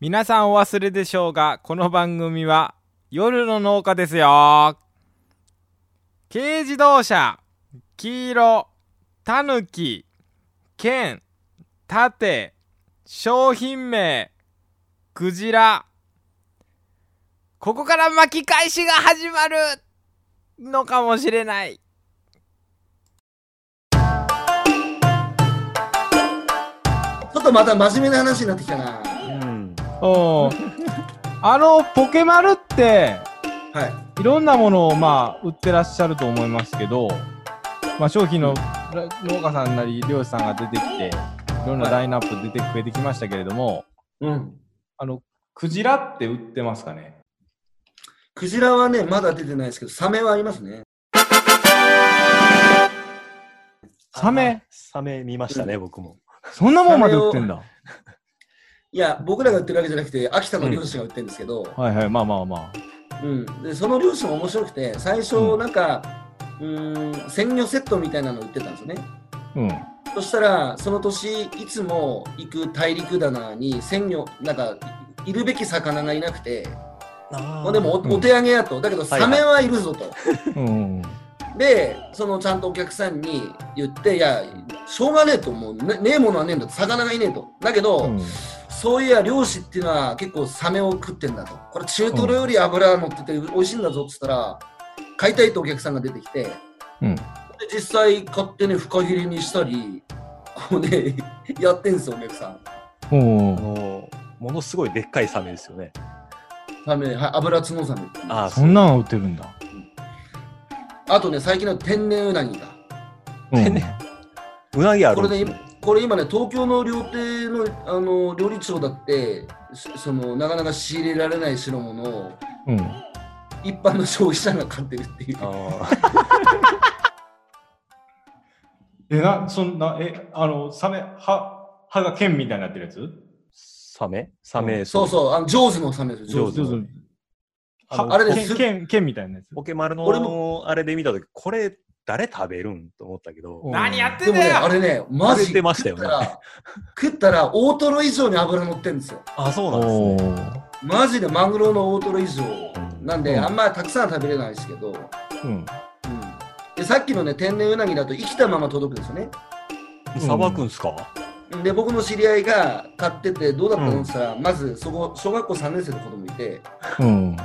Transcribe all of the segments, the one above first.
皆さんお忘れでしょうが、この番組は夜の農家ですよ。軽自動車、黄色、たぬき、剣、盾、商品名、クジラ。ここから巻き返しが始まるのかもしれない。ちょっとまた真面目な話になってきたな。うん。おあのポケマルってはい。いろんなものをまあ売ってらっしゃると思いますけど、まあ、商品のら農家さんなり漁師さんが出てきていろんなラインナップ出て増えてきましたけれども、うん。あのクジラって売ってますかね？クジラはね、まだ出てないですけど、サメはありますね。サメ？サメ見ましたね、僕も。そんなもんまで売ってんだいや、僕らが売ってるわけじゃなくて、秋田の漁師が売ってるんですけど、はいはいまあまあまうん。で、その漁師も面白くて、最初、なんか、うーん、鮮魚セットみたいなの売ってたんですよね。あうん。そしたら、その年、いつも行く大陸棚に鮮魚、なんか、いるべき魚がいなくて、もうでもおうん。お手上げやと。だけど、サメはいるぞと。うんで、そのちゃんとお客さんに言って、いや、しょうがねえと、もう。ねねえものはねえんだと、魚がいねえと。だけど、うんそういや、漁師っていうのは結構サメを食ってんだと。これ中トロより脂乗ってて美味しいんだぞって言ったら、買いたいとお客さんが出てきて、うんで実際買ってね、深切りにしたり、こうね、やってんすよ、お客さん。あうんのものすごいでっかいサメですよね。サメ、はい、油角サメ。ああ、そんなの売ってるんだ、あとね、最近の天然ウナギが。うん、うなぎあこれねるんですね。、これ今ね、東京の料亭のあの料理長だって、そそのなかなか仕入れられない代物をうん。一般の消費者が買ってるっていう。あ えなそんなえあのサメ歯歯が剣みたいになってるやつ？ーサメ？サメ、そう。そう、あの上手のサメですよ。上手上手の。あれです。剣剣剣みたいなやつ。ポケマル俺のあれで見たとき、これ誰食べるんと思ったけど。う、ん。何やってんだよ。あれね、マジ食べてましたよね。食ったら、食ったら大トロ以上に脂乗ってるんですよ。あ、そうなんですおね。ー。マジでマグロの大トロ以上。なんで、うん。あんまりたくさんは食べれないですけど、うん。うん、でさっきのね、天然ウナギだと生きたまま届くんですよね。さばくんすか？で、僕の知り合いが買ってて、どうだったうんのって言ったら、まずそこ、小学校3年生の子供いて、うん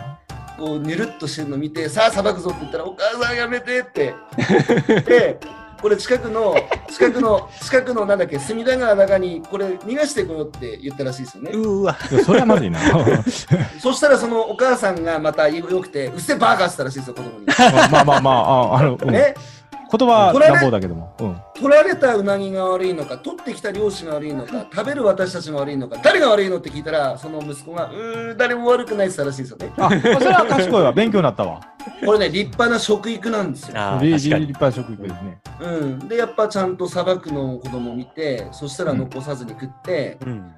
こう、ぬるっとしてるの見て、さあ、さばくぞって言ったら、お母さんやめてって。で、これ近くの、近くの、近くのなんだっけ、隅田川の中に、これ逃がしてこようって言ったらしいですよね。うーわ。それはまずいな そしたらそのお母さんがまた良くて、うっせバーカーって言ったらしいですよ、子供に。まあまあまあああの、うん、言ね、葉はこれね乱暴だけども、うん、取られたウナギが悪いのか、取ってきた漁師が悪いのか、食べる私たちが悪いのか、誰が悪いのって聞いたら、その息子が、うーん、誰も悪くないって言ったらしいですよね。あそれは賢いわ勉強になったわこれね、立派な食育なんですよ。あ立立ー確かに。派な食育ですねうん、で、やっぱちゃんと砂漠の子供を見て、そしたら残さずに食って、うん。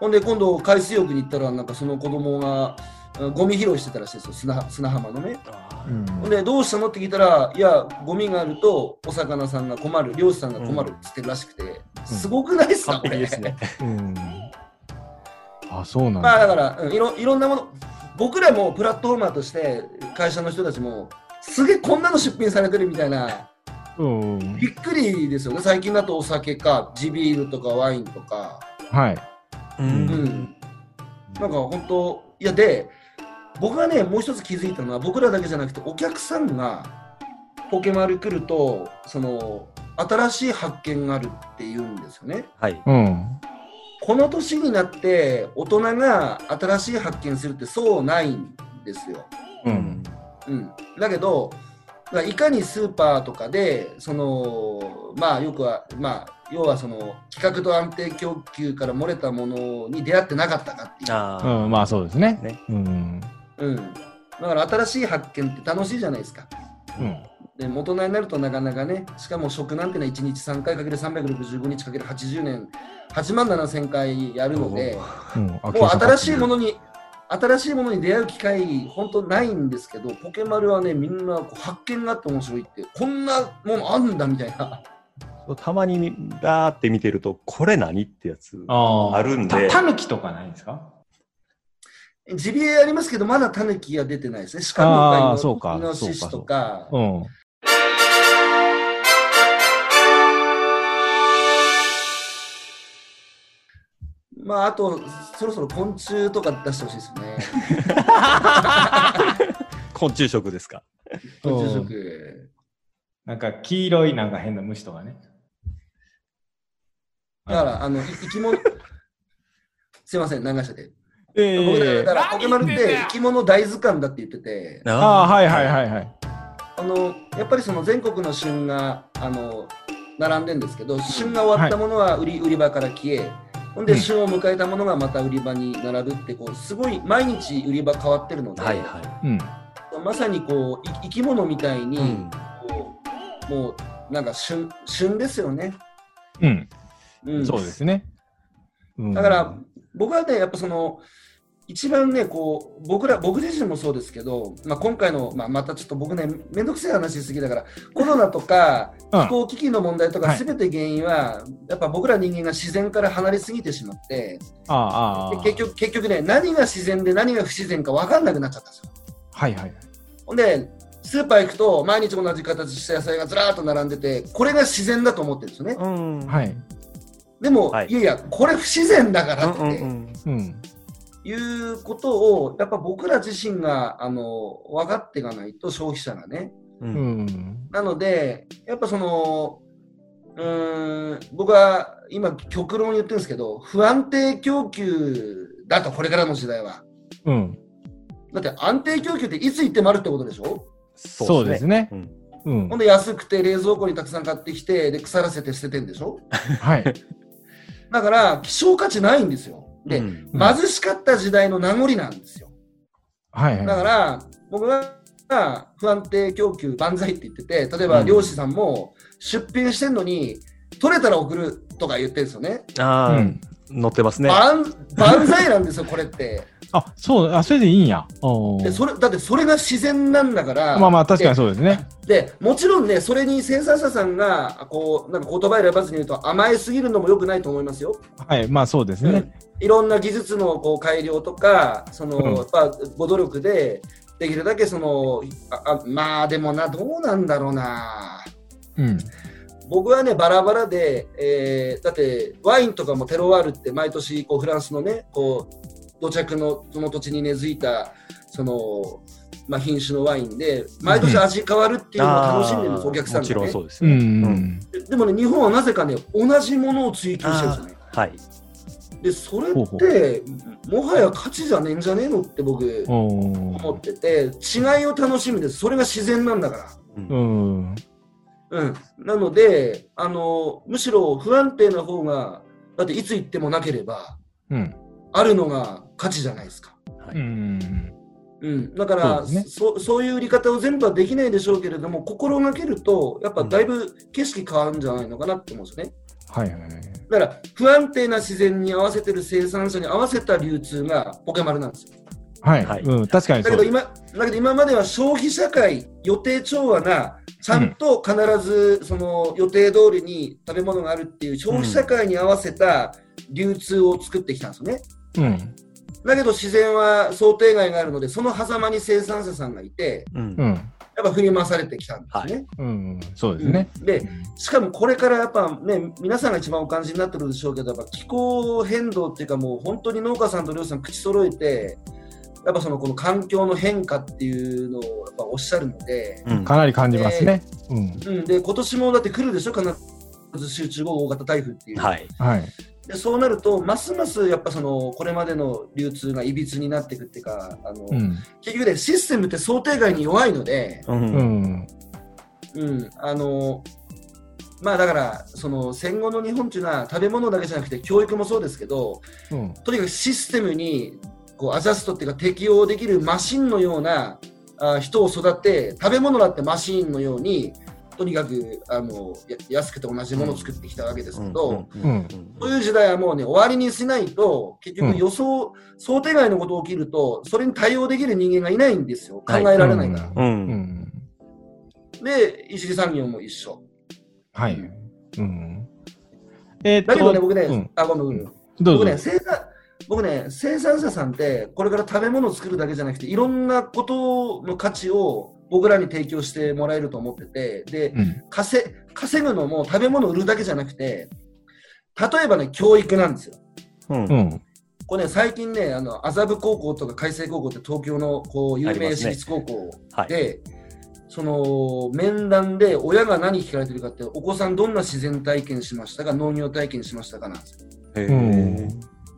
ほんで今度海水浴に行ったら、なんかその子供が、うんゴミ拾いしてたらしいですよ、砂砂浜のね。あうん。で、どうしたの？って聞いたら、いや、ゴミがあるとお魚さんが困る、漁師さんが困るって言ってるらしくて、すごくないですか、完璧ですね。うん。あそうなんまあだだから、うんいろいろんなもの、僕らもプラットフォーマーとして、会社の人たちも、すげえこんなの出品されてるみたいな、うん。びっくりですよね。最近だとお酒か、地ビールとかワインとか、はい。ううんん。なんか本当、いや、で、僕がね、もう一つ気づいたのは、僕らだけじゃなくて、お客さんがポケマル来ると、その、新しい発見があるって言うんですよね。はい。うんこの年になって、大人が新しい発見するってそうないんですよ。うんうん、だけど、だからいかにスーパーとかで、そのまあ、よくは、まあ、要はその企画と安定供給から漏れたものに出会ってなかったかっていう。ああ。うんまあそうですねねうんうん、だから新しい発見って楽しいじゃないですか。うん。でも大人になるとなかなかね、しかも食なんてのは1日3回かける365日かける80年、8万7千回やるので、うん。もう新しいものに、新しいものに出会う機会、本当ないんですけど、ポケマルはね、みんなこう発見があって面白いって、こんなものあるんだみたいな。たまにガーって見てると、これ何ってやつああるんで。た、たぬきとかないんですか？ジビエありますけど、まだタヌキが出てないですね。鹿とかイノあーそうかイノシシとか。うん。まあ、あと、そろそろ昆虫とか出してほしいですよね。昆虫食ですか。昆虫食。なんか黄色いなんか変な虫とかね。だから、あの、い生き物、すいません、流してて。え僕ね、だから、何ポケマルって生き物大図鑑だって言ってて、ああ、はいはいはいはい。あの、やっぱりその全国の旬が、あの、並んでんですけど、旬が終わったものは売り,、売り場から消え、ほんで、うん旬を迎えたものがまた売り場に並ぶって、こう、すごい毎日売り場変わってるので、はいはうん。まさにこう、い生き物みたいに、い。うん。こうもう、なんか旬、旬ですよね。うん。うん、そうですね。うんだから、僕はね、やっぱその、一番ね、こう、僕ら、僕自身もそうですけど、まあ、今回の、まあ、またちょっと僕ね、めんどくさい話しすぎだから、コロナとかうん気候危機の問題とか、はいすべて原因は、やっぱ僕ら人間が自然から離れすぎてしまって、ああ、ああ。で結局、結局ね、何が自然で何が不自然か分かんなくなっちゃったんですよ。はいはい。ほんで、スーパー行くと、毎日同じ形した野菜がずらーっと並んでて、これが自然だと思ってるんですよね。うん。はい。でも、はいい、やいや、これ不自然だからって、うんうんうん。いうことを、やっぱ僕ら自身が、あの、分かっていかないと、消費者がね。う。うんん。なので、やっぱその、うーん、僕は今、極論言ってるんですけど、不安定供給だと、これからの時代は。うん。だって安定供給っていつ行ってもあるってことでしょ？そうですね。うんうんほん。で安くて冷蔵庫にたくさん買ってきて、で腐らせて捨ててんでしょ？はい。だから、希少価値ないんですよ。で、うん貧しかった時代の名残なんですよ。はいはい。だから、僕が不安定供給万歳って言ってて、例えば漁師さんも出品してんのに、取れたら送るとか言ってるんですよね。ああ、うん。乗ってますね。万万歳なんですよ、これって。あ、そう、あ、それでいいんや。でそれだってそれが自然なんだから。まあまあ、確かにそうですね。でで、もちろんね、それに生産者さんが、こう、なんか言葉選ばずに言うと甘えすぎるのも良くないと思いますよ。はい。まあそうですね。いろんな技術のこう改良とか、その、うんやっぱご努力で、できるだけその、ああまあでもな、どうなんだろうな。うん。僕はね、バラバラで、えーだってワインとかもテロワールって毎年こうフランスのね、こう土着のその土地に根付いたその、まあ、品種のワインで、毎年味変わるっていうのを楽しんでるんです、お客さんもちろんがね。そうですね。うん。うんででもね、日本はなぜかね、同じものを追求してるんですよね。はい。で、それって、もはや価値じゃねえんじゃねえのって僕、お思ーってて、違いを楽しむんです。それが自然なんだから。うん。うん、なのであの、むしろ不安定な方が、だっていつ行ってもなければ、うん。あるのが価値じゃないですか。はいうん。うん、だからそうねそそういう売り方を全部はできないでしょうけれども、心がけると、やっぱだいぶ景色変わるんじゃないのかなって思うんですよね。はいはいはい。だから、不安定な自然に合わせてる生産者に合わせた流通がポケマルなんですよ。はい。はいうん。確かに。だけど今、だけど今までは消費社会、予定調和な、ちゃんと必ずその予定通りに食べ物があるっていう消費社会に合わせた流通を作ってきたんですよね。うん。だけど自然は想定外があるので、その狭間に生産者さんがいて、うんうん。やっぱ振り回されてきたんですね。うん。そうですね。うんで、しかもこれからやっぱね、皆さんが一番お感じになってるでしょうけど、やっぱ気候変動っていうかもう本当に農家さんと漁師さん口揃えて、やっぱそのこの環境の変化っていうのをやっぱおっしゃるので、うんかなり感じますね。うん。うん、で今年もだって来るでしょ、必ず集中豪雨大型台風っていう。はい。はい。でそうなると、ますますやっぱそのこれまでの流通がいびつになっていくっていうか、あのうん。結局ね、システムって想定外に弱いので、う。うんん。うん、あのまあだから、その戦後の日本っていうのは食べ物だけじゃなくて教育もそうですけど、うん。とにかくシステムにこうアジャストっていうか適応できるマシンのようなあ人を育て、食べ物だってマシンのように、とにかくあのや安くて同じものを作ってきたわけですけど、うんそういう時代はもうね、終わりにしないと、結局予想、想定外のことが起きると、それに対応できる人間がいないんですよ。考えられないから。う。うんん。で、一次産業も一緒。はい。うん。えーっとだけどね、僕ね、うんあ、ごめんごめん。どうぞ僕ね、。生産、僕ね、生産者さんって、これから食べ物を作るだけじゃなくて、いろんなことの価値を僕らに提供してもらえると思ってて、で、うん。稼稼ぐのも食べ物を売るだけじゃなくて、例えばね、教育なんですよ。うんうん。これね、最近ね、あの麻布高校とか海星高校って東京のこう有名私立高校はい。で、その面談で親が何聞かれてるかって、お子さんどんな自然体験しましたか、農業体験しましたかなんですよ。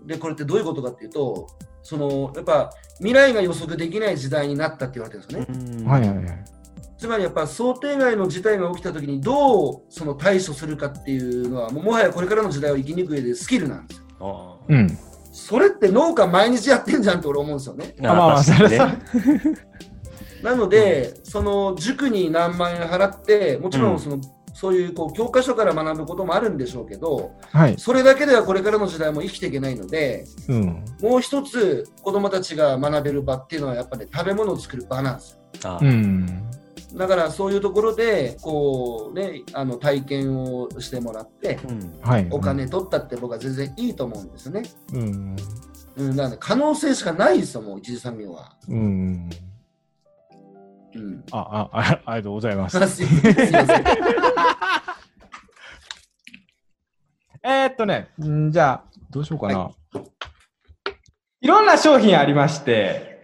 で、これってどういうことかっていうと、そのやっぱ未来が予測できない時代になったって言われてるんですよね。うんはいはいはい。つまりやっぱ想定外の事態が起きたときにどうその対処するかっていうのは、もうもはやこれからの時代を生き抜く上でスキルなんですよ。あうん。それって農家毎日やってんじゃんって俺思うんですよね。ーあまあまあ確かにねそれはなので、その塾に何万円払って、もちろうんんその、そういうこう教科書から学ぶこともあるんでしょうけど、はい。それだけではこれからの時代も生きていけないので、うん。もう一つ子供たちが学べる場っていうのはやっぱり、ね、食べ物を作る場なんですよ。あーうん。だからそういうところでこう、ね、あの体験をしてもらって、うんはい。お金取ったって僕は全然いいと思うんですよね。うん。うん、だからね可能性しかないですよ、もう一次産業は。うん。うん、あ、あ、あ ありがとうございます。すいま えーっとね、んじゃあ、どうしようかな。い、ろんな商品ありまして、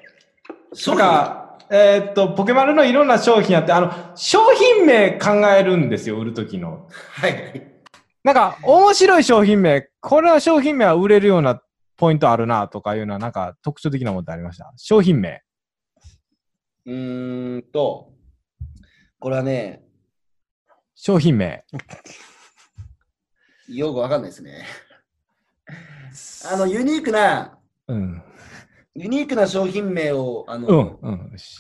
商品なんか、えーっと、ポケマルのいろんな商品あって、あの、商品名考えるんですよ、売るときの。はいはい。なんか、面白い商品名、これは商品名は売れるようなポイントあるなとかいうのは、なんか特徴的なものってありました？商品名。うーんと、これはね、商品名。よくわかんないですね。あの、ユニークな、うん。ユニークな商品名を、あの、うん。うん。よし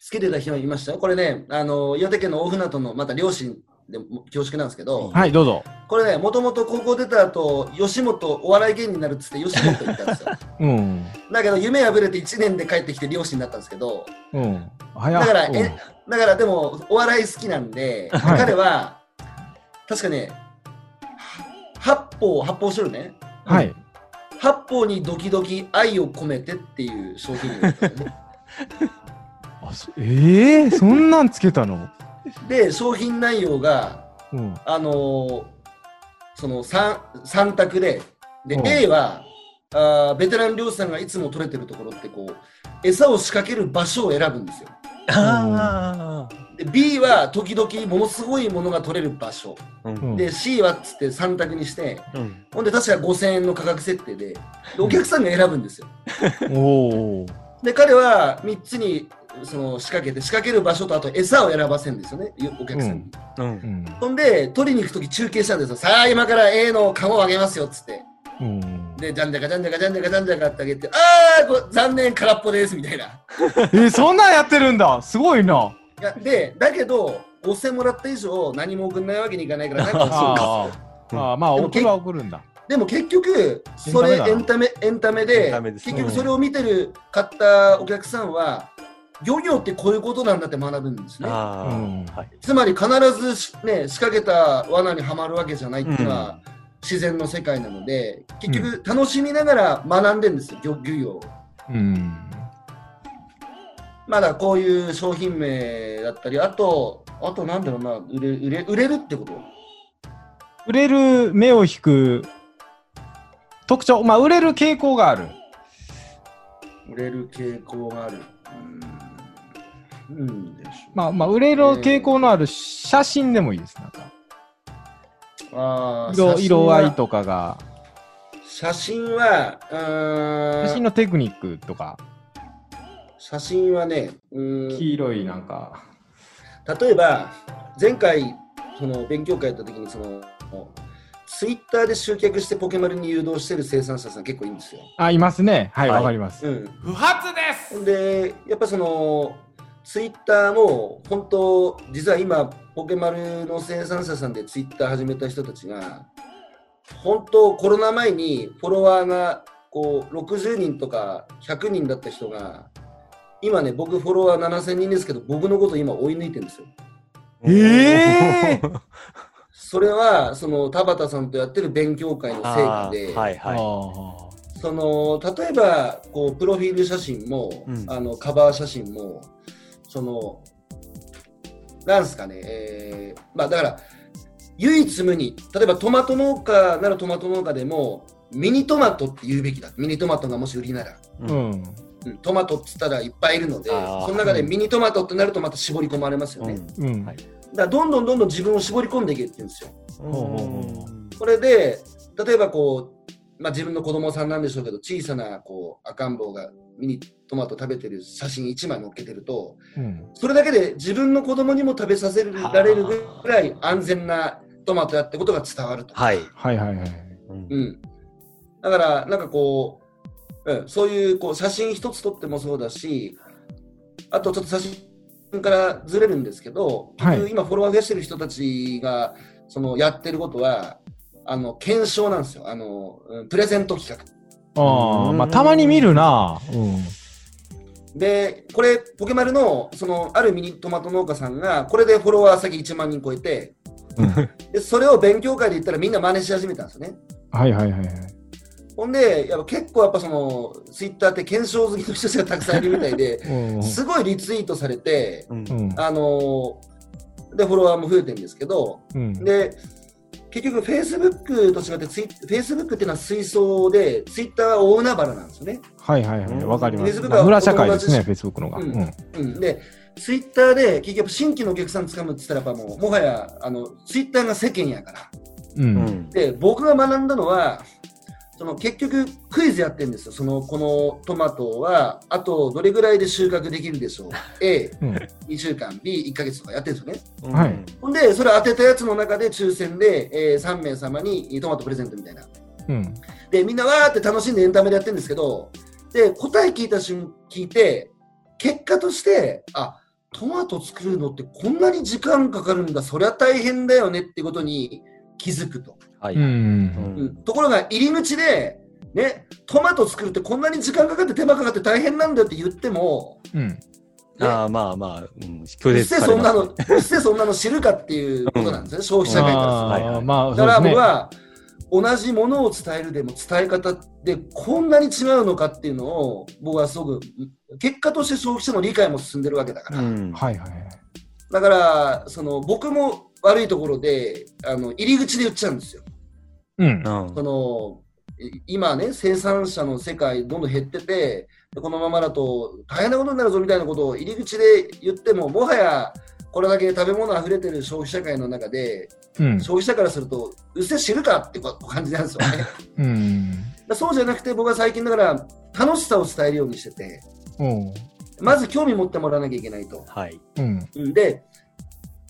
つけてた人いました？よ。これね、あの、岩手県の大船渡の、また両親でも恐縮なんですけど、はい、どうぞ。これね、もともと高校出た後、吉本、お笑い芸人になるっつって吉本行ったんですよ。うん。だけど、夢破れて1年で帰ってきて漁師になったんですけど、うん。だから、うんえ、だからでも、お笑い好きなんで、はい彼は、確かね、八方、発泡スチロールね。はい。八方にドキドキ愛を込めてっていう商品名だったんですね。あそええそんなんつけたの？で、商品内容が、うん。あのーその 3, 三択で、で、うん A は、あーベテラン漁師さんがいつも取れてるところってこう餌を仕掛ける場所を選ぶんですよ。B は時々ものすごいものが取れる場所。ーうんうんで C はっつって3択にして、うんほんで確か5000円の価格設定ででお客さんが選ぶんですよ。で彼は3つにその仕掛けて仕掛ける場所とあと餌を選ばせるんですよねお客さんに。うんうん。ほんで取りに行く時中継したんですよ。さあ今から A のカモをあげますよっつって。うん。で、じゃんじゃかじゃんじゃかじゃんじゃかじゃんじゃかってあげて、あーこ残念空っぽですみたいな。えそんなんやってるんだすごいな。いやで、だけど、5000もらった以上何も送んないわけにいかないから、なんかそうあーあー、まあ、送るは送るんだ。でも結局、それエンタメ、エンタメエで結局それを見てる、買ったお客さんは、漁業ってこういうことなんだって学ぶんですね。つまり必ずし、ね、仕掛けた罠にはまるわけじゃないっていうのは、自然の世界なので、結局楽しみながら学んでるんですよ、漁漁業を。うん。まだこういう商品名だったり、あと、あとなんだろうな、売れ売れ売れるってこと？売れる目を引く特徴、まあ、売れる傾向がある。売れる傾向がある。うーん。うんでしょまあ、まあ、売れる傾向のある写真でもいいです。なんかあー色色合いとかが、写真は、うーん写真のテクニックとか、写真はね、うーん黄色いなんか、例えば、前回、その勉強会やった時に、その、ツイッターで集客してポケマルに誘導してる生産者さん結構いるんですよ。あ、いますね。はい、わ、はいかります。うん。不発ですで、やっぱその、ツイッターも、本当、実は今、ポケマルの生産者さんでツイッター始めた人たちが、本当、コロナ前にフォロワーがこう60人とか100人だった人が、今ね、僕フォロワー7000人ですけど、僕のこと今追い抜いてるんですよ。えー それは、その田畑さんとやってる勉強会の成果あで、ーはいはい。あその例えばこうプロフィール写真も、うんあのカバー写真もそのなんすかね、えーまあ、だから唯一無二。例えばトマト農家ならトマト農家でもミニトマトって言うべきだ。ミニトマトがもし売りなら、ーうん。うん、トマトっつったらいっぱいいるのでその中でミニトマトってなるとまた絞り込まれますよね、だかうん。はい。らどんどんどんどん自分を絞り込んでいけって言うんですよ。うん。これで例えばこう、まあ、自分の子供さんなんでしょうけど小さなこう赤ん坊がミニトマト食べてる写真1枚載っけてるとうん。それだけで自分の子供にも食べさせられるぐらい安全なトマトやってことが伝わると。はい。はいはいはい。うん。うん、だからなんかこう、うん、そういうこう写真一つ撮ってもそうだしあとちょっと写真からずれるんですけど、はい。今フォロワー増やしてる人たちがそのやってることはあの検証なんですよ。あの、うんプレゼント企画。ああまあたまに見るな。うん。で、これ、ポケマルの、その、あるミニトマト農家さんが、これでフォロワー先1万人超えて、で、それを勉強会で言ったらみんな真似し始めたんですよね。はいはいはいはい。ほんで、やっぱ結構やっぱその、ツイッターって検証好きの人たちがたくさんいるみたいで、うん。すごいリツイートされて、うん。うん。あのーで、フォロワーも増えてるんですけど、うん。で、結局、Facebook と違ってツイ、Facebook っていうのは水槽で、Twitter は大海原なんですよね。はいはいはい。わかります。村社会ですねお友 Facebook のが。ううん。んうん、で、ツイッターで結局新規のお客さんつかむって言ったらやっぱもうもはやあのツイッターが世間やから。ううんん。で、僕が学んだのは、その結局クイズやってるんですよ。そのこのトマトはあとどれぐらいで収穫できるでしょう ?A、うん2週間、B、1ヶ月とかやってるんですよね。はいほんで、それ当てたやつの中で抽選で、えー3名様にトマトプレゼントみたいな。うんで、みんなわーって楽しんでエンタメでやってるんですけど、で、答え聞いた瞬聞いて、結果として、あ、トマト作るのってこんなに時間かかるんだ、そりゃ大変だよねってことに気づくと。はい。うん。うん。ところが入り口で、ね、トマト作るってこんなに時間かかって手間かかって大変なんだよって言っても、うん。ね。ああ、まあまあ、うん、う拒っ絶されますせそんなの、うっせそんなの知るかっていうことなんですね、消費者会からすると。はいはい。あーまあだから僕は同じものを伝えるでも伝え方でこんなに違うのかっていうのを僕はすごく結果として消費者の理解も進んでるわけだから、うん。はいはいはい。だからその僕も悪いところであの入り口で言っちゃうんですよ。うん。うん。そのい今ね生産者の世界どんどん減っててでこのままだと大変なことになるぞみたいなことを入り口で言ってももはやこれだけ食べ物あふれてる消費社会の中でうん。消費者からするとうっせ知るかって感じなんですよね。うん。だそうじゃなくて僕は最近だから楽しさを伝えるようにしててう。んまず興味持ってもらわなきゃいけないと。はい。うん。うん。で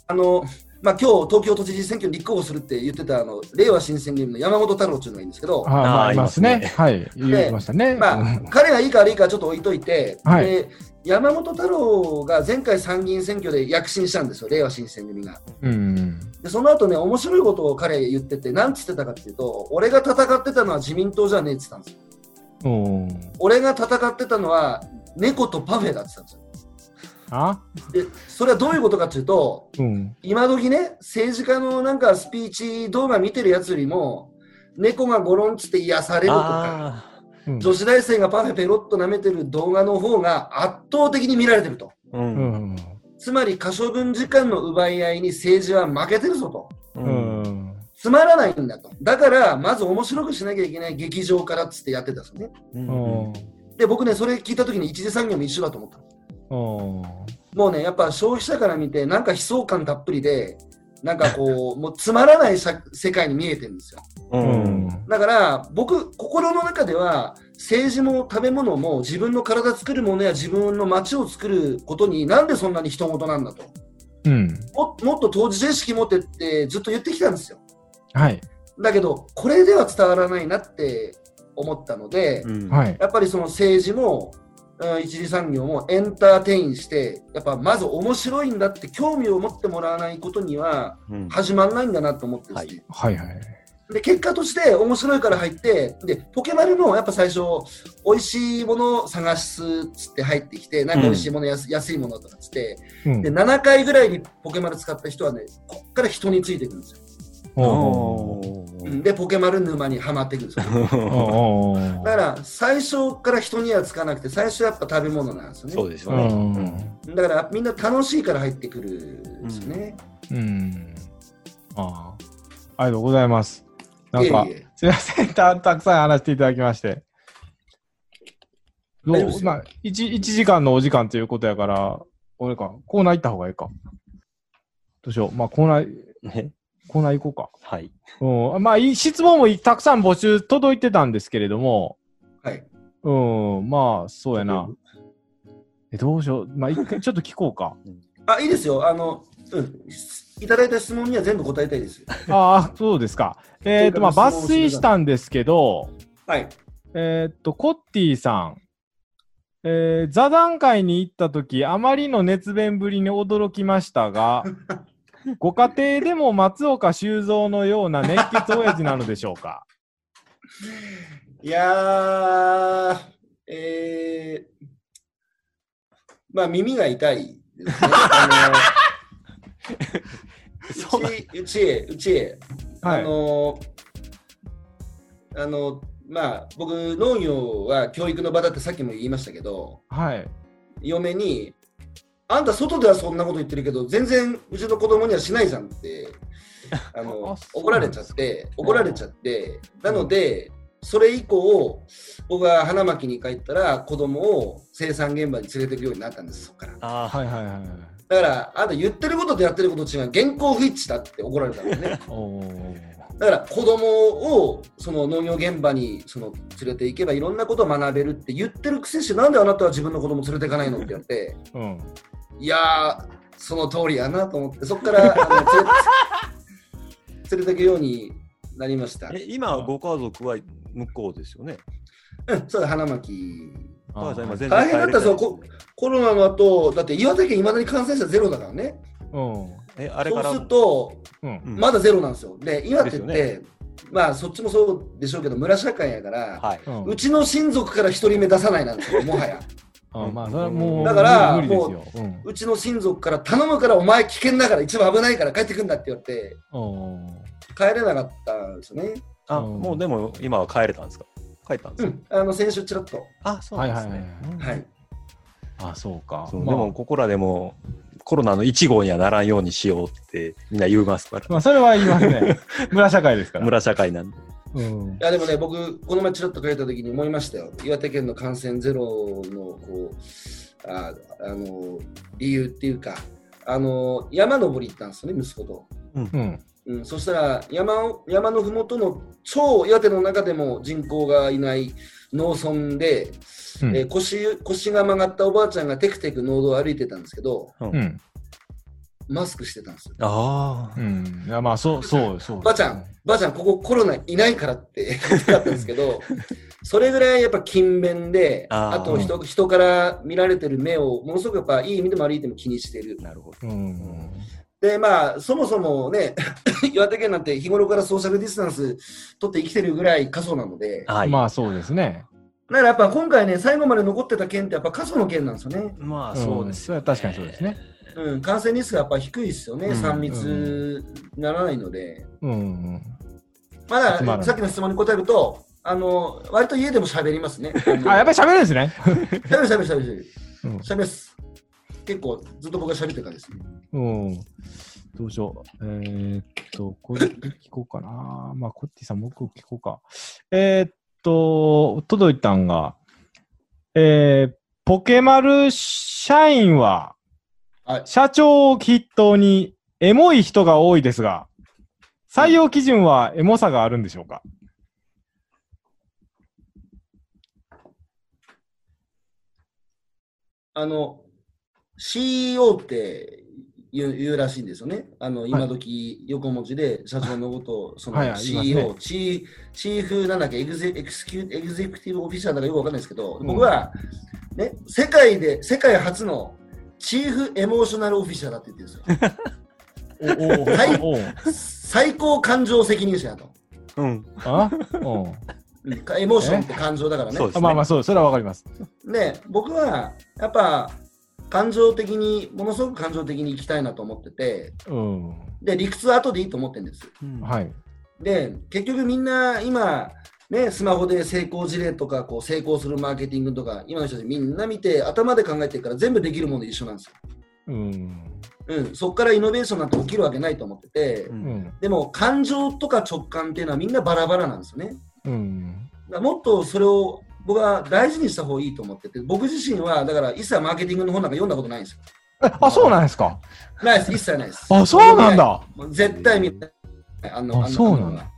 あのまあ、今日東京都知事選挙に立候補するって言ってたあの令和新選組の山本太郎っていうのがいいんですけど、あーまあいますね。ね。はい。言いましたね。まあうん、彼がいいか悪いかはちょっと置いといて、はい。で山本太郎が前回参議院選挙で躍進したんですよ、令和新選組が。うん。でその後ね、面白いことを彼言ってて、なんつってたかっていうと、俺が戦ってたのは自民党じゃねえって言ってたんですよ。うん俺が戦ってたのは猫とパフェだって言ってたんですよ。あ？でそれはどういうことかというと、うん今時ね、政治家のなんかスピーチ動画見てるやつよりも、猫がゴロンつって癒されるとか、あうん女子大生がパフェペロッと舐めてる動画の方が圧倒的に見られてると。あ。う。うんんつまり可処分時間の奪い合いに政治は負けてるぞと。う。うんんつまらないんだと。だから、まず面白くしなきゃいけない劇場からっつってやってたんですよね。う。うんんで、僕ね、それ聞いたときに一次産業も一緒だと思った。うんもうね、やっぱ消費者から見て、なんか悲壮感たっぷりで、なんかこう、もうつまらない社世界に見えてるんですよ。う。うんんだから、僕、心の中では、政治も食べ物も自分の体作るものや自分の街を作ることになんでそんなに人事なんだと。うんももっと当事者意識持ってってずっと言ってきたんですよ。はいだけど、これでは伝わらないなって思ったので、うん。はいやっぱりその政治も、うん一次産業もエンターテインして、やっぱまず面白いんだって興味を持ってもらわないことにはうん。始まらないんだなと思ってですね。はいはいで、結果として面白いから入って、で、ポケマルもやっぱ最初、美味しいものを探すっつって入ってきて、なんか美味しいもの、安安いものとかっつって、うんで、7回ぐらいにポケマル使った人はね、こっから人についていくんですよ。で、ポケマル沼にはまっていくんですよ。だから、最初から人にはつかなくて、最初やっぱ食べ物なんですよね。そうですようね。んだから、みんな楽しいから入ってくるんですよね。うん。ああ。ありがとうございます。なんかすいません。たたくさん話していただきまして。どう？まあ、一一時間のお時間ということやから、俺か、コーナー行った方がいいか。どうしよう。まあ、コーナー、ねコーナー行こはい。うか。うん。まあ、い質問もたくさん募集届いてたんですけれども、はい。うん、まあ、そうやな。え、どうしよう。まあ、一回 ちょっと聞こうか。あ、いいですよ。あの、うん。いただいた質問には全部答えたいです。ああ、そうですか。えっ、と、まあ、抜粋したんですけど、はい。えーっと、コッティさん。えー座談会に行った時、あまりの熱弁ぶりに驚きましたが、ご家庭でも松岡修造のような熱血親父なのでしょうか？いやー、えー、まあ耳が痛いですね。あのうち、うちへ、うちへ、はい。あの、あの、まあ僕、農業は教育の場だってさっきも言いましたけど、はい。嫁に、あんた外ではそんなこと言ってるけど、全然うちの子供にはしないじゃんって、あの怒られちゃって、怒られちゃって、なので、それ以降、僕が花巻に帰ったら、子供を生産現場に連れていくようになったんです、そこから。あはいはいはいはい。だから、あんた言ってることとやってること違う、現行不一致だって怒られたんですね。だから、子供をその農業現場にその連れて行けばいろんなことを学べるって言ってるくせして、なんであなたは自分の子供連れていかないのって言って、うん。いやー、その通りやなと思って、そこから あの連れ連れていくようになりました。え今、ご家族は向こうですよね？うん、そうだ、花巻。大変だったぞ帰れてないこコロナの後、だって岩手県いまだに感染者ゼロだからね。うん。え、あれから。そうすると、うん。うんまだゼロなんですよ。で、岩手って、ですよまあそっちもそうでしょうけど、村社会やから、はい。うんうちの親族から一人目出さないなんですよ、もはや。あまあ、それはもう、だから無理ですよ。うんうちの親族から頼むからお前危険だから一番危ないから帰ってくんだって言われて、帰れなかったんですよね。あ、うんもうでも今は帰れたんですか？帰ったんですか、うん、あの先週ちらっと。あ、そうなんですね。はい。あ、そうか。そうまあでも、ここらでもコロナの1号にはならんようにしようってみんな言いますから。まあ、それは言いますね。村社会ですから。村社会なんで。うんい。やでもね、僕、この前ちらっと書いたときに思いましたよ。岩手県の感染ゼロのこうああの理由っていうか、あの山登り行ったんですよね、息子と。うん。うん、そしたら山を山のふもとの超岩手の中でも人口がいない農村で、うんえー腰腰が曲がったおばあちゃんがテクテク農道を歩いてたんですけど、うんうん。マスクしてたんですよ。ああ。うん。いや、まあ、そう、そう、そう。ばあちゃん、ばあちゃん、ここコロナいないからって 言ってたんですけど、それぐらいやっぱ勤勉で、あと人人から見られてる目をものすごくやっぱいい意味でも悪い意味でも気にしてる。なるほど。うん。で、まあ、そもそもね、岩手県なんて日頃からソーシャルディスタンス取って生きてるぐらい過疎なので、はい。まあ、そうですね。だからやっぱ今回ね、最後まで残ってた県ってやっぱ過疎の県なんですよね。まあ、んそうですよ、それは確かにそうですね。うん、感染リスクがやっぱ低いですよね、うん3密にならないので。うん。まだ集まさっきの質問に答えると、あの割と家でも喋りますね。あ、やっぱり喋るんですね。喋る喋る喋る喋る。うん喋ります。結構ずっと僕が喋ってるからですね。うん。どうしよう。えーっと、これ聞こうかな。まあ、コッティさん、僕聞こうか。えーっと、届いたんが、えー、ポケマル社員は、はい社長を筆頭にエモい人が多いですが、採用基準はエモさがあるんでしょうか？あの、CEO って言う言うらしいんですよね。あの、今時横文字で社長のことを、そのはいはい CEO、まチーフなんだっけエグゼ、エクスキュエグゼクティブオフィシャルだかよくわかんないですけど、ん僕は、ね、世界で、世界初のチーフエモーショナルオフィシャルだって言ってるんですよ。おおはいおお最高感情責任者やと。うん。あ？うんうんエモーションって感情だからね。そうですね。まあまあそうそれはわかりますで、僕はやっぱ感情的に、ものすごく感情的に生きたいなと思ってて、うんで、理屈は後でいいと思ってるんです。うんはいで、結局みんな今、ね、スマホで成功事例とかこう成功するマーケティングとか、今の人たちみんな見て、頭で考えてるから全部できるもの一緒なんですよ。うんうん、そこからイノベーションなんて起きるわけないと思ってて、ううんんでも感情とか直感っていうのはみんなバラバラなんですよね。うんだもっとそれを僕は大事にした方がいいと思ってて、僕自身はだから一切マーケティングの本なんか読んだことないんですよ。えあそうなんですか？ないです、一切ないです。あそうなんだ絶対見ない。あのあそうなんだ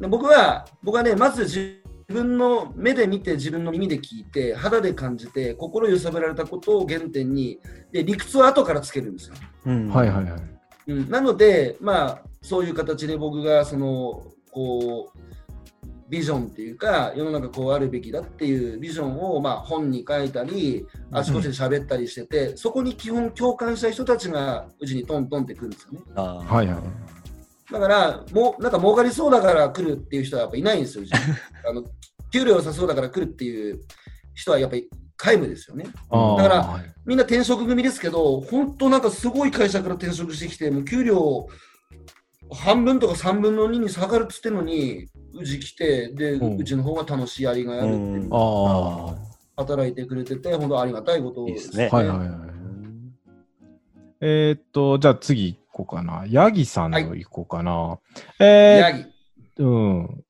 で僕は、僕はね、まず自分の目で見て、自分の耳で聞いて、肌で感じて、心揺さぶられたことを原点に、で理屈は後からつけるんですよ。うん。はいはいはい。うん、なので、まあ、そういう形で僕が、その、こう、ビジョンっていうか、世の中こうあるべきだっていうビジョンを、まあ、本に書いたり、あちこちで喋ったりしてて、そこに基本共感した人たちがうちにトントンってくるんですよね。あー。はいはいだから、もうなんか儲かりそうだから来るっていう人はやっぱいないんですよ、あの給料良さそうだから来るっていう人はやっぱり皆無ですよね。だからはい。みんな転職組ですけど、本当なんかすごい会社から転職してきて、もう給料半分とか3分の2に下がるっつってんのに、うち来て、で、うん。うちの方が楽しいやりがいあるっていううん。あ働いてくれてて、本当ありがたいこといいですね。あはいはいはい。えーっとじゃあ次。行こうかな。ヤギさんの行こうかな、えヤギ。ー、うん。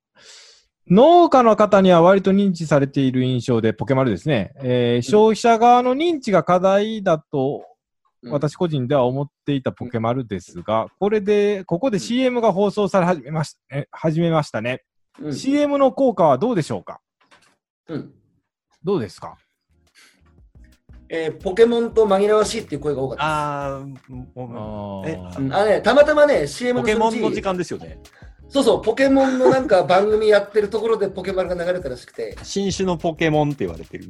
農家の方には割と認知されている印象で、ポケマルですね。えー消費者側の認知が課題だと、うん。私個人では思っていたポケマルですが、これで、ここで CM が放送され始めましたね。始めましたね。うん。CM の効果はどうでしょうか？うん。どうですか？えーポケモンと紛らわしいっていう声が多かったです。あーもうえあね、たまたまね、CM ポのそちケモンの時間ですよね。そうそう、ポケモンのなんか番組やってるところでポケマルが流れたらしくて、新種のポケモンって言われてる。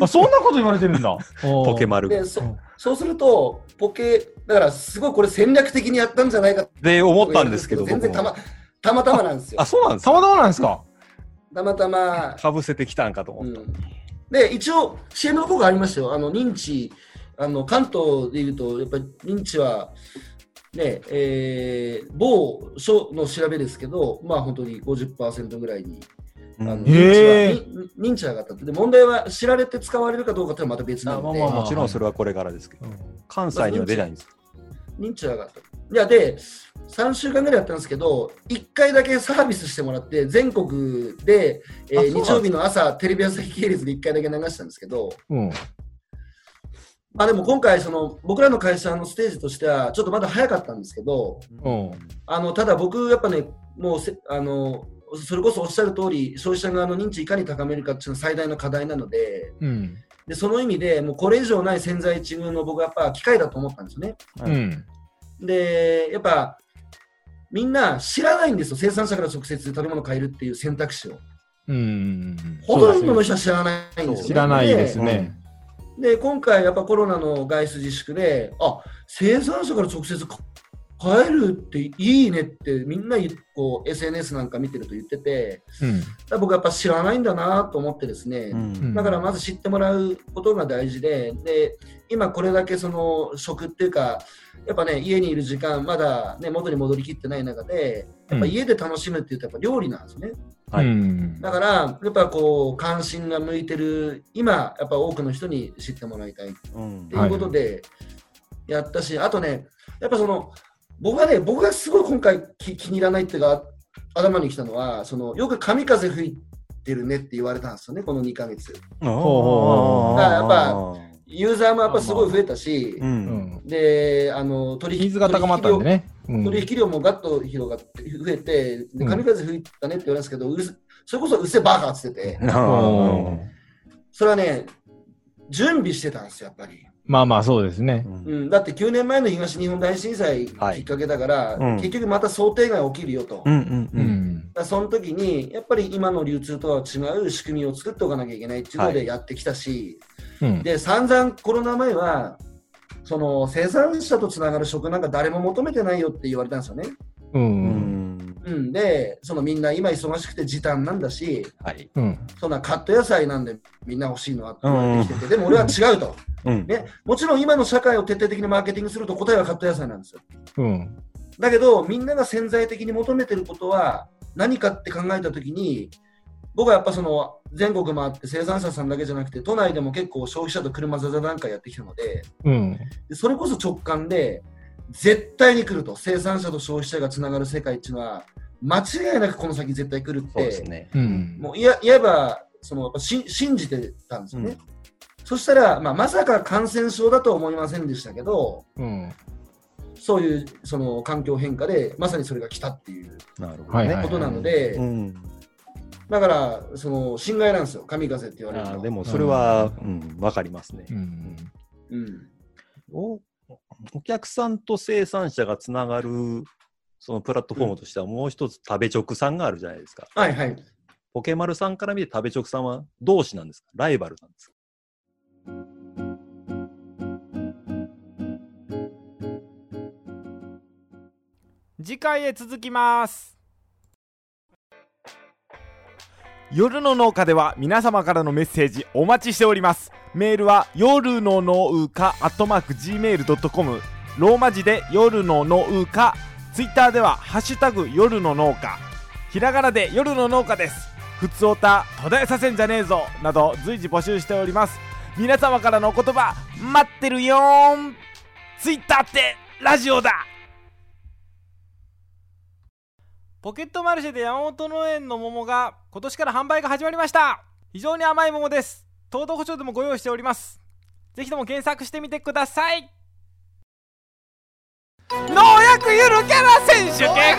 あ、そんなこと言われてるんだ。ポケマル。でそそうすると、ポケ、だからすごいこれ戦略的にやったんじゃないかってで、思ったんですけど、全然たまたまたまなんですよあ、。そうなんですかたまたまなんですかたまたま。かぶせてきたんかとう思った。ん、で、一応、CM の効果ありましたよ。あの認知、あの関東でいうと、やっぱり認知は、ねえー某所の調べですけど、まあ本当に50%ぐらいにあのうん認知は認知が上がったって。で、問題は知られて使われるかどうかっていうのはまた別なので、あまあもちろんそれはこれからですけど、関西には出ないんです。認知が上がった。いや、で、3週間ぐらいやったんですけど、1回だけサービスしてもらって、全国で、えー日曜日の朝、テレビ朝日系列で1回だけ流したんですけど、うん。まあでも今回、その僕らの会社のステージとしては、ちょっとまだ早かったんですけど、うんあのただ僕、やっぱね、もうせあの、それこそおっしゃる通り、消費者側の認知いかに高めるかっていうのが最大の課題なので、うん。でその意味で、もうこれ以上ない潜在一遇の僕はやっぱ機会だと思ったんですよね。うん。で、やっぱみんな知らないんですよ、生産者から直接食べ物を買えるっていう選択肢を。うん。ほとんどの人は知らないんですよ、ね。知らないですね。で。で、今回やっぱコロナの外出自粛で、あ生産者から直接か買えるっていいねってみんなこう SNS なんか見てると言ってて、うん。だから僕やっぱ知らないんだなと思ってですね、うんだからまず知ってもらうことが大事で、で今これだけその食っていうか、やっぱね、家にいる時間、まだ、ね、元に戻りきってない中で、やっぱ家で楽しむっていうと、やっぱ料理なんですね。はいうんだから、やっぱこう、関心が向いてる、今、やっぱ多くの人に知ってもらいたいっうんていうことでやったし、あとね、やっぱその、僕がね、僕がすごい今回気気に入らないっていうか、頭に来たのは、そのよく神風吹いてるねって言われたんですよね、この2ヶ月。だからやっぱユーザーもやっぱすごい増えたしう、。うんん。で、あの、取引が高まったんでね。うん取引量もガッと広がって、増えて、でうん神風吹いたねって言われるんですけど、うるせそれこそうっせえバカっつってて、あーそれはね、準備してたんですよ、やっぱり。まあまあそうですね。うん、だって9年前の東日本大震災きはいっかけだから、うん結局また想定外起きるよと。うんうんううん。ん。だその時に、やっぱり今の流通とは違う仕組みを作っておかなきゃいけないっていうのはいでやってきたし、うん。で、散々コロナ前は、その生産者とつながる食なんか誰も求めてないよって言われたんですよね。う。うんんうん、で、そのみんな今忙しくて時短なんだし、はい。うん。そんなカット野菜なんでみんな欲しいのはって言われてきてて、でも俺は違うと。うん。ね、もちろん今の社会を徹底的にマーケティングすると答えはカット野菜なんですよ。うん。だけど、みんなが潜在的に求めてることは何かって考えたときに、僕はやっぱその全国回って生産者さんだけじゃなくて、都内でも結構消費者と車座座談会やってきたので、うん。でそれこそ直感で、絶対に来ると、生産者と消費者がつながる世界っていうのは、間違いなくこの先絶対来るって、そうですね。うん。もういや言えばそのやっぱし信じてたんですよね。そしたら、まあ、まさか感染症だとは思いませんでしたけど、うん。そういうその環境変化で、まさにそれが来たっていう、なるほどはいね。ことなので、うん。だから、その心外なんですよ、神風って言われるのでもそれは、うん、わかりますねう。ん。うん、おお客さんと生産者がつながるそのプラットフォームとしてはもう一つ食べ直さんがあるじゃないですか。はいはい。ポケマルさんから見て食べ直さんは同志なんですか？ライバルなんですか？次回へ続きます。夜の農家では皆様からのメッセージお待ちしております。メールは夜の農家アットマーク Gmail.com ローマ字で夜の農家ツイッターではハッシュタグ夜の農家。ひらがなで夜の農家です。ふつおた途絶えさせんじゃねえぞ。など随時募集しております。皆様からのお言葉待ってるよーん。ツイッターってラジオだ。ポケットマルシェで山本農園の桃が今年から販売が始まりました。非常に甘い桃です。糖度保証でもご用意しております。ぜひとも検索してみてください。農薬ゆるキャラ選手権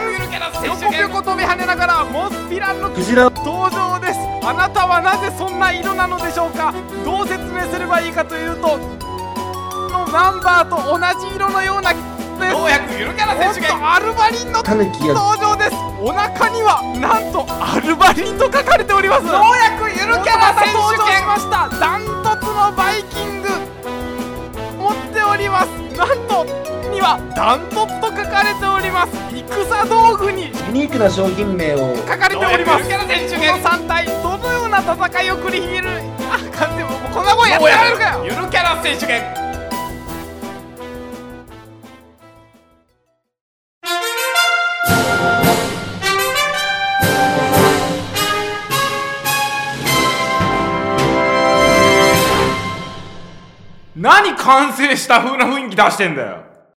横ぴょこ飛び跳ねながらモスピランの登場です。あなたはなぜそんな色なのでしょうか？どう説明すればいいかというとのナンバーと同じ色のようなです。農薬ゆるキャラ選手権。アルバリンの登場です。お腹にはなんとアルバリンと書かれております。農薬ゆるキャラ選手権。しました。ダントツのバイキング。持っております。なんとにはダントツと書かれております。戦道具に。ユニークな商品名を書かれております。この3体どのような戦いを繰り広げる？あ完全もうこんなもんやってられるかよ。ゆるキャラ選手権。何完成した風な雰囲気出してんだよ